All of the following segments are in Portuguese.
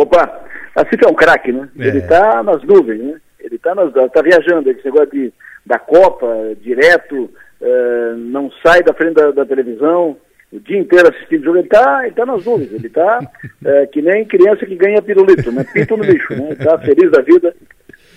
Opa, assim é um craque, né? É. Ele está nas nuvens, né? Ele está tá viajando, esse negócio de, da Copa, direto, uh, não sai da frente da, da, televisão, o dia inteiro assistindo jogo, ele está ele tá nas nuvens, ele está uh, que nem criança que ganha pirulito, né? Pito no lixo, né? Está feliz da vida,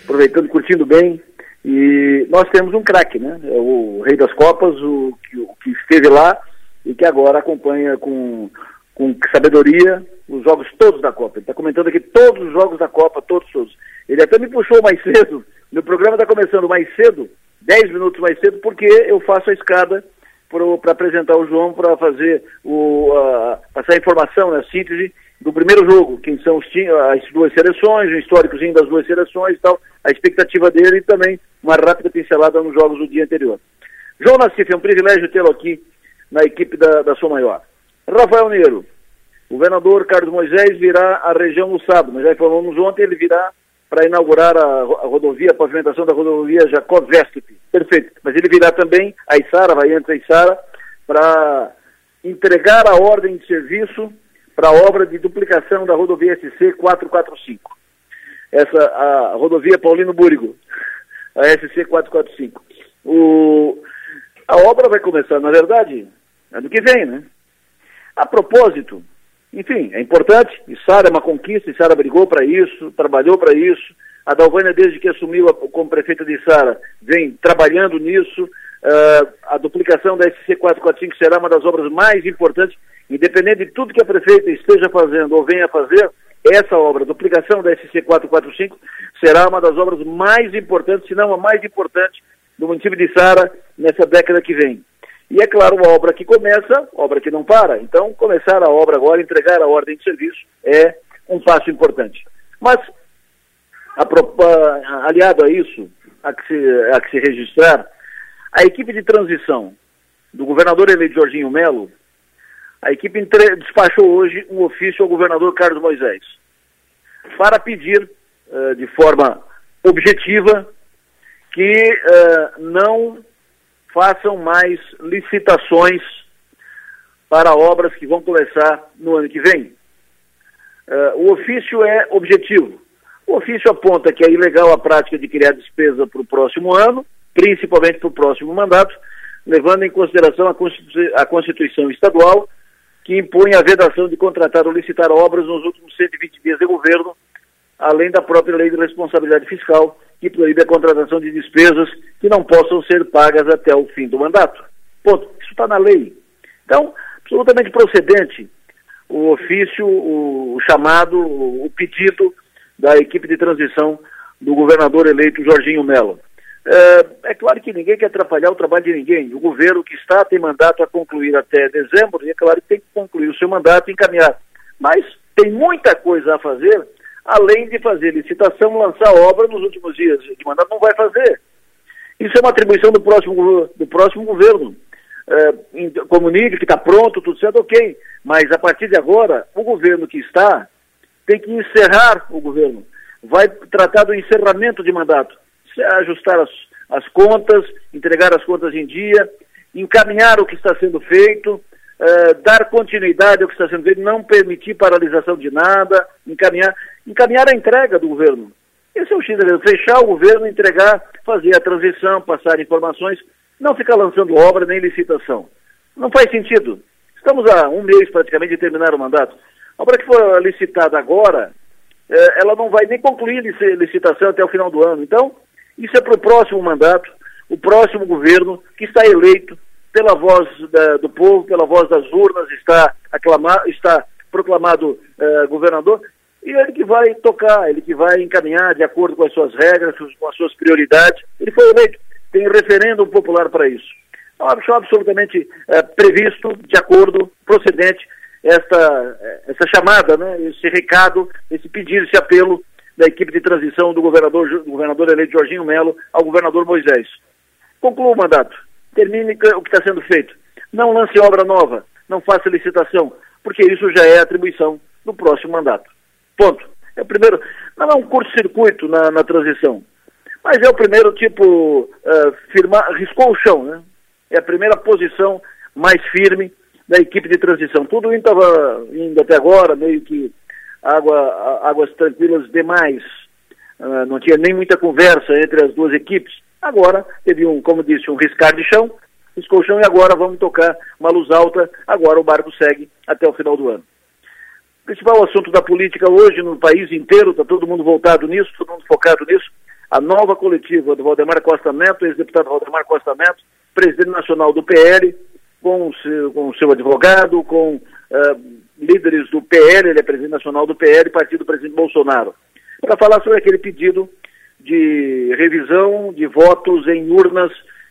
aproveitando, curtindo bem. E nós temos um craque, né? É o rei das Copas, o o que esteve lá e que agora acompanha com, com sabedoria os jogos todos da Copa. Ele está comentando aqui todos os jogos da Copa, todos, todos. Ele até me puxou mais cedo, meu programa está começando mais cedo, 10 minutos mais cedo, porque eu faço a escada para apresentar o João, para fazer o, uh, passar a informação, né, a síntese do primeiro jogo, quem são os, as duas seleções, o históricozinho das duas seleções e tal, a expectativa dele e também uma rápida pincelada nos jogos do dia anterior. João Nassif, é um privilégio tê-lo aqui na equipe da, da Maior. Rafael Neiro, o governador Carlos Moisés virá à região no sábado, nós já informamos ontem, ele virá para inaugurar a, a, rodovia, a pavimentação da rodovia Jacob Vestip. Perfeito. Mas ele virá também a Isara, vai antes a Isara, para entregar a ordem de serviço para a obra de duplicação da rodovia SC 445. Essa, a rodovia Paulino Búrigo, a SC 445. O, a obra vai começar, na verdade, ano que vem, né? A propósito, enfim, é importante, Sara é uma conquista, Sara brigou para isso, trabalhou para isso. A Dalvânia, desde que assumiu a, como prefeita de Sara, vem trabalhando nisso. Uh, a duplicação da SC 445 será uma das obras mais importantes, independente de tudo que a prefeita esteja fazendo ou venha fazer, essa obra, a duplicação da SC 445, será uma das obras mais importantes, se não a mais importante, do município de Sara nessa década que vem. E é claro, uma obra que começa, obra que não para. Então, começar a obra agora, entregar a ordem de serviço, é um passo importante. Mas, a, aliado a isso, a que, se, a que se registrar, a equipe de transição do governador eleito Jorginho Melo, a equipe entre, despachou hoje um ofício ao governador Carlos Moisés para pedir, uh, de forma objetiva, que uh, não façam mais licitações para obras que vão começar no ano que vem. Uh, o ofício é objetivo. O ofício aponta que é ilegal a prática de criar despesa para o próximo ano, principalmente para o próximo mandato, levando em consideração a, Constitu a Constituição Estadual, que impõe a vedação de contratar ou licitar obras nos últimos 120 dias de governo, além da própria Lei de Responsabilidade Fiscal, que proíbe a contratação de despesas que não possam ser pagas até o fim do mandato. Ponto. Isso está na lei. Então, absolutamente procedente o ofício, o, chamado, o pedido da equipe de transição do governador eleito Jorginho Melo. É, é, claro que ninguém quer atrapalhar o trabalho de ninguém. O governo que está tem mandato a concluir até dezembro, e é claro que tem que concluir o seu mandato e encaminhar. Mas tem muita coisa a fazer além de fazer licitação, lançar obra nos últimos dias de mandato, não vai fazer. Isso é uma atribuição do próximo, do próximo governo. É, comunique que está pronto, tudo certo, ok. Mas a partir de agora, o governo que está tem que encerrar o governo. Vai tratar do encerramento de mandato. Ajustar as, as contas, entregar as contas em dia, encaminhar o que está sendo feito, uh, dar continuidade ao que está sendo feito, não permitir paralisação de nada, encaminhar, encaminhar a entrega do governo. Esse é o X fechar o governo, entregar, fazer a transição, passar informações, não ficar lançando obra nem licitação. Não faz sentido. Estamos há um mês praticamente de terminar o mandato. A obra que for licitada agora, eh, ela não vai nem concluir licitação até o final do ano. Então, isso é para o próximo mandato, o próximo governo que está eleito pela voz da, do povo, pela voz das urnas, está, aclamar, está proclamado uh, governador, e ele que vai tocar, ele que vai encaminhar de acordo com as suas regras, com as suas prioridades. Ele foi eleito, tem referendo popular para isso. Então, acho absolutamente uh, previsto, de acordo, procedente, esta, essa chamada, né, esse recado, esse pedido, esse apelo da equipe de transição do governador, do governador eleito Jorginho Melo ao governador Moisés. Conclua o mandato termine o que está sendo feito. Não lance obra nova, não faça licitação, porque isso já é atribuição do próximo mandato. Ponto. É o primeiro, não é um curto-circuito na, na, transição, mas é o primeiro tipo, uh, firmar, riscou o chão, né? É a primeira posição mais firme da equipe de transição. Tudo estava indo até agora, meio que água, águas tranquilas demais. Uh, não tinha nem muita conversa entre as duas equipes. Agora teve um, como disse, um riscar de chão, riscou o chão e agora vamos tocar uma luz alta. Agora o barco segue até o final do ano. Principal assunto da política hoje no país inteiro, está todo mundo voltado nisso, todo mundo focado nisso. A nova coletiva do Valdemar Costa Neto, ex-deputado Valdemar Costa Neto, presidente nacional do PL, com o seu, com seu advogado, com uh, líderes do PL, ele é presidente nacional do PL, partido do presidente Bolsonaro, para falar sobre aquele pedido de revisão de votos em urnas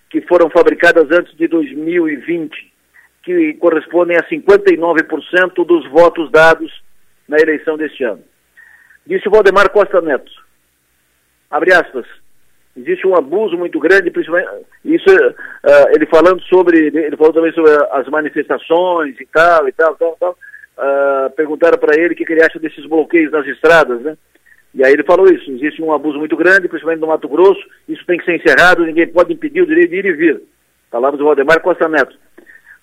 que foram fabricadas antes de 2020, que correspondem a 59% dos votos dados na eleição deste ano. Disse Valdemar Costa Neto, abre aspas, existe um abuso muito grande, principalmente isso uh, ele falando sobre, ele falou também sobre as manifestações e tal e tal, tal, tal. Uh, perguntaram para ele o que, que, ele acha desses bloqueios nas estradas, né? E aí ele falou isso, existe um abuso muito grande, principalmente no Mato Grosso, isso tem que ser encerrado, ninguém pode impedir o direito de ir e vir. Falamos do Valdemar Costa Neto.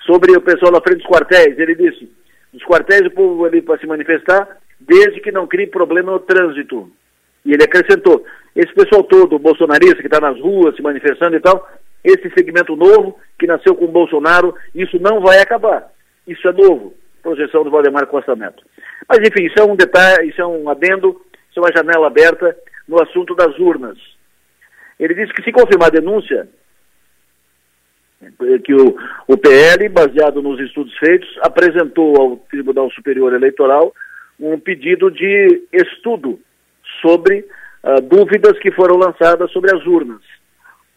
Sobre o pessoal na frente dos quartéis, ele disse, dos quartéis o povo ali para se manifestar, desde que não crie problema no trânsito. E ele acrescentou, esse pessoal todo, bolsonarista que está nas ruas se manifestando e tal, esse segmento novo que nasceu com o Bolsonaro, isso não vai acabar. Isso é novo. Projeção do Valdemar Costa Neto. Mas enfim, isso é um detalhe, isso é um adendo, isso é uma janela aberta no assunto das urnas. Ele disse que se confirmar a denúncia, que o, o PL, baseado nos estudos feitos, apresentou ao Tribunal Superior Eleitoral um pedido de estudo sobre uh, dúvidas que foram lançadas sobre as urnas.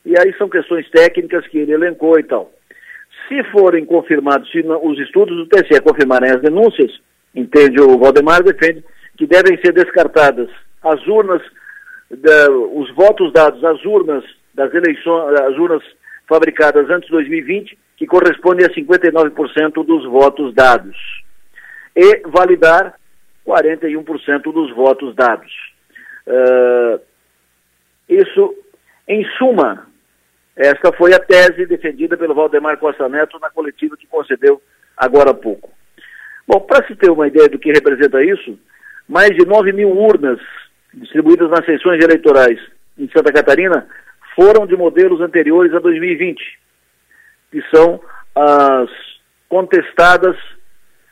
E aí são questões técnicas que ele elencou e tal. Se forem confirmados, se os estudos do TSE confirmarem as denúncias, entende o Valdemar, defende que devem ser descartadas as urnas, da, os votos dados às urnas das eleições, as urnas fabricadas antes de 2020, que correspondem a 59% dos votos dados, e validar 41% dos votos dados. Uh, isso, em suma, esta foi a tese defendida pelo Valdemar Costa Neto na coletiva que concedeu agora há pouco. Bom, para se ter uma ideia do que representa isso, mais de 9 mil urnas distribuídas nas sessões eleitorais em Santa Catarina foram de modelos anteriores a 2020, que são as contestadas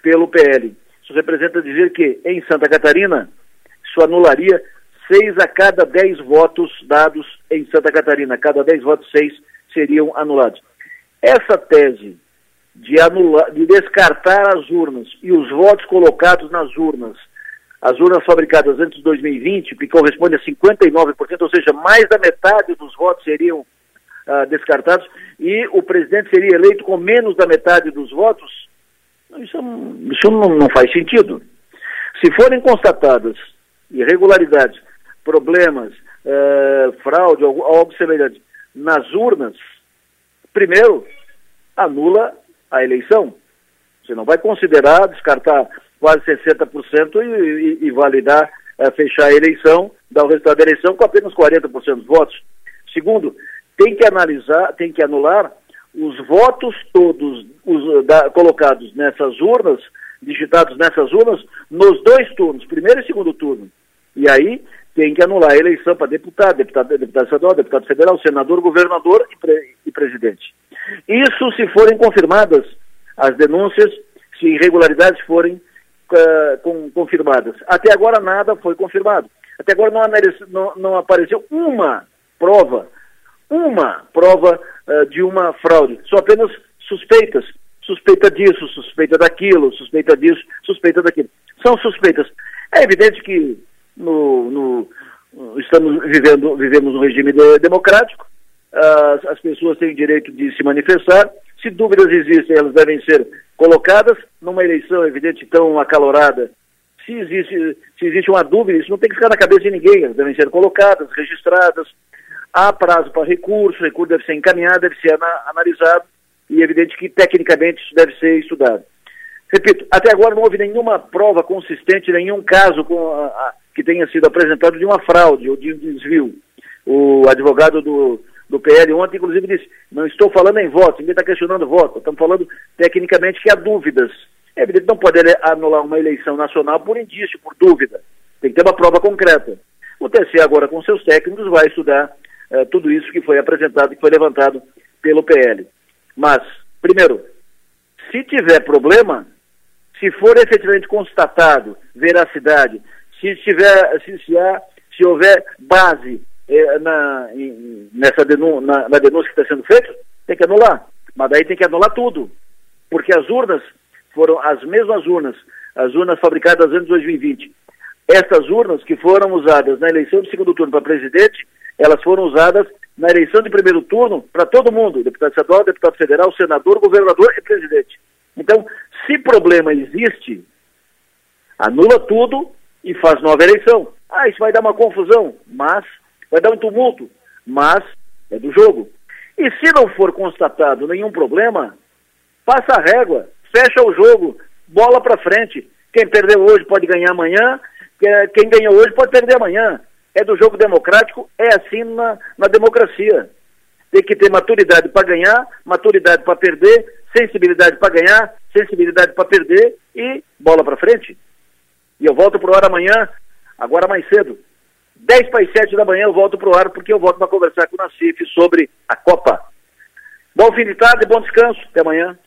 pelo PL. Isso representa dizer que em Santa Catarina, isso anularia seis a cada dez votos dados em Santa Catarina. Cada dez votos, seis seriam anulados. Essa tese de, anular, de descartar as urnas e os votos colocados nas urnas, as urnas fabricadas antes de 2020, que corresponde a 59%, ou seja, mais da metade dos votos seriam uh, descartados, e o presidente seria eleito com menos da metade dos votos, isso, isso não, não faz sentido. Se forem constatadas irregularidades problemas, uh, fraude, algo, algo semelhante nas urnas, primeiro, anula a eleição. Você não vai considerar descartar quase 60% e, e, e validar, uh, fechar a eleição, dar o resultado da eleição com apenas 40% dos votos. Segundo, tem que analisar, tem que anular os votos todos os, da, colocados nessas urnas, digitados nessas urnas, nos dois turnos, primeiro e segundo turno. E aí tem que anular a eleição para deputado, deputado, deputado estadual, deputado federal, senador, governador e, pre, e presidente. Isso se forem confirmadas as denúncias, se irregularidades forem uh, com, confirmadas. Até agora nada foi confirmado. Até agora não, não, não apareceu uma prova, uma prova uh, de uma fraude. Só apenas suspeitas. Suspeita disso, suspeita daquilo, suspeita disso, suspeita daquilo. São suspeitas. É evidente que no, no, estamos vivendo, vivemos um regime de, democrático, as, as pessoas têm direito de se manifestar, se dúvidas existem, elas devem ser colocadas numa eleição, evidente, tão acalorada. Se existe, se existe uma dúvida, isso não tem que ficar na cabeça de ninguém, elas devem ser colocadas, registradas, há prazo para recurso, o recurso deve ser encaminhado, deve ser ana, analisado, e é evidente que tecnicamente isso deve ser estudado. Repito, até agora não houve nenhuma prova consistente, nenhum caso a, a, que tenha sido apresentado de uma fraude ou de um desvio. O advogado do, do PL ontem, inclusive, disse: não estou falando em voto, ninguém está questionando voto, estamos falando tecnicamente que há dúvidas É evidente não pode anular uma eleição nacional por indício, por dúvida. Tem que ter uma prova concreta. O TSE agora, com seus técnicos, vai estudar uh, tudo isso que foi apresentado, que foi levantado pelo PL. Mas, primeiro, se tiver problema, se for efetivamente constatado veracidade, se tiver, se, se, há, se houver base eh, na, nessa denúncia, na, na denúncia que está sendo feita, tem que anular. Mas daí tem que anular tudo. Porque as urnas foram as mesmas urnas, as urnas fabricadas antes de 2020. Essas urnas que foram usadas na eleição de segundo turno para presidente, elas foram usadas na eleição de primeiro turno para todo mundo, deputado estadual, deputado federal, senador, governador e presidente. Então, se problema existe, anula tudo e faz nova eleição. Ah, isso vai dar uma confusão, mas vai dar um tumulto, mas é do jogo. E se não for constatado nenhum problema, passa a régua, fecha o jogo, bola para frente. Quem perdeu hoje pode ganhar amanhã, quem ganhou hoje pode perder amanhã. É do jogo democrático, é assim na, na democracia. Tem que ter maturidade para ganhar, maturidade para perder, sensibilidade para ganhar, sensibilidade para perder e bola para frente. E eu volto para o ar amanhã, agora mais cedo. 10 para as 7 da manhã eu volto para o ar, porque eu volto para conversar com o Nacif sobre a Copa. Bom fim de tarde, bom descanso. Até amanhã.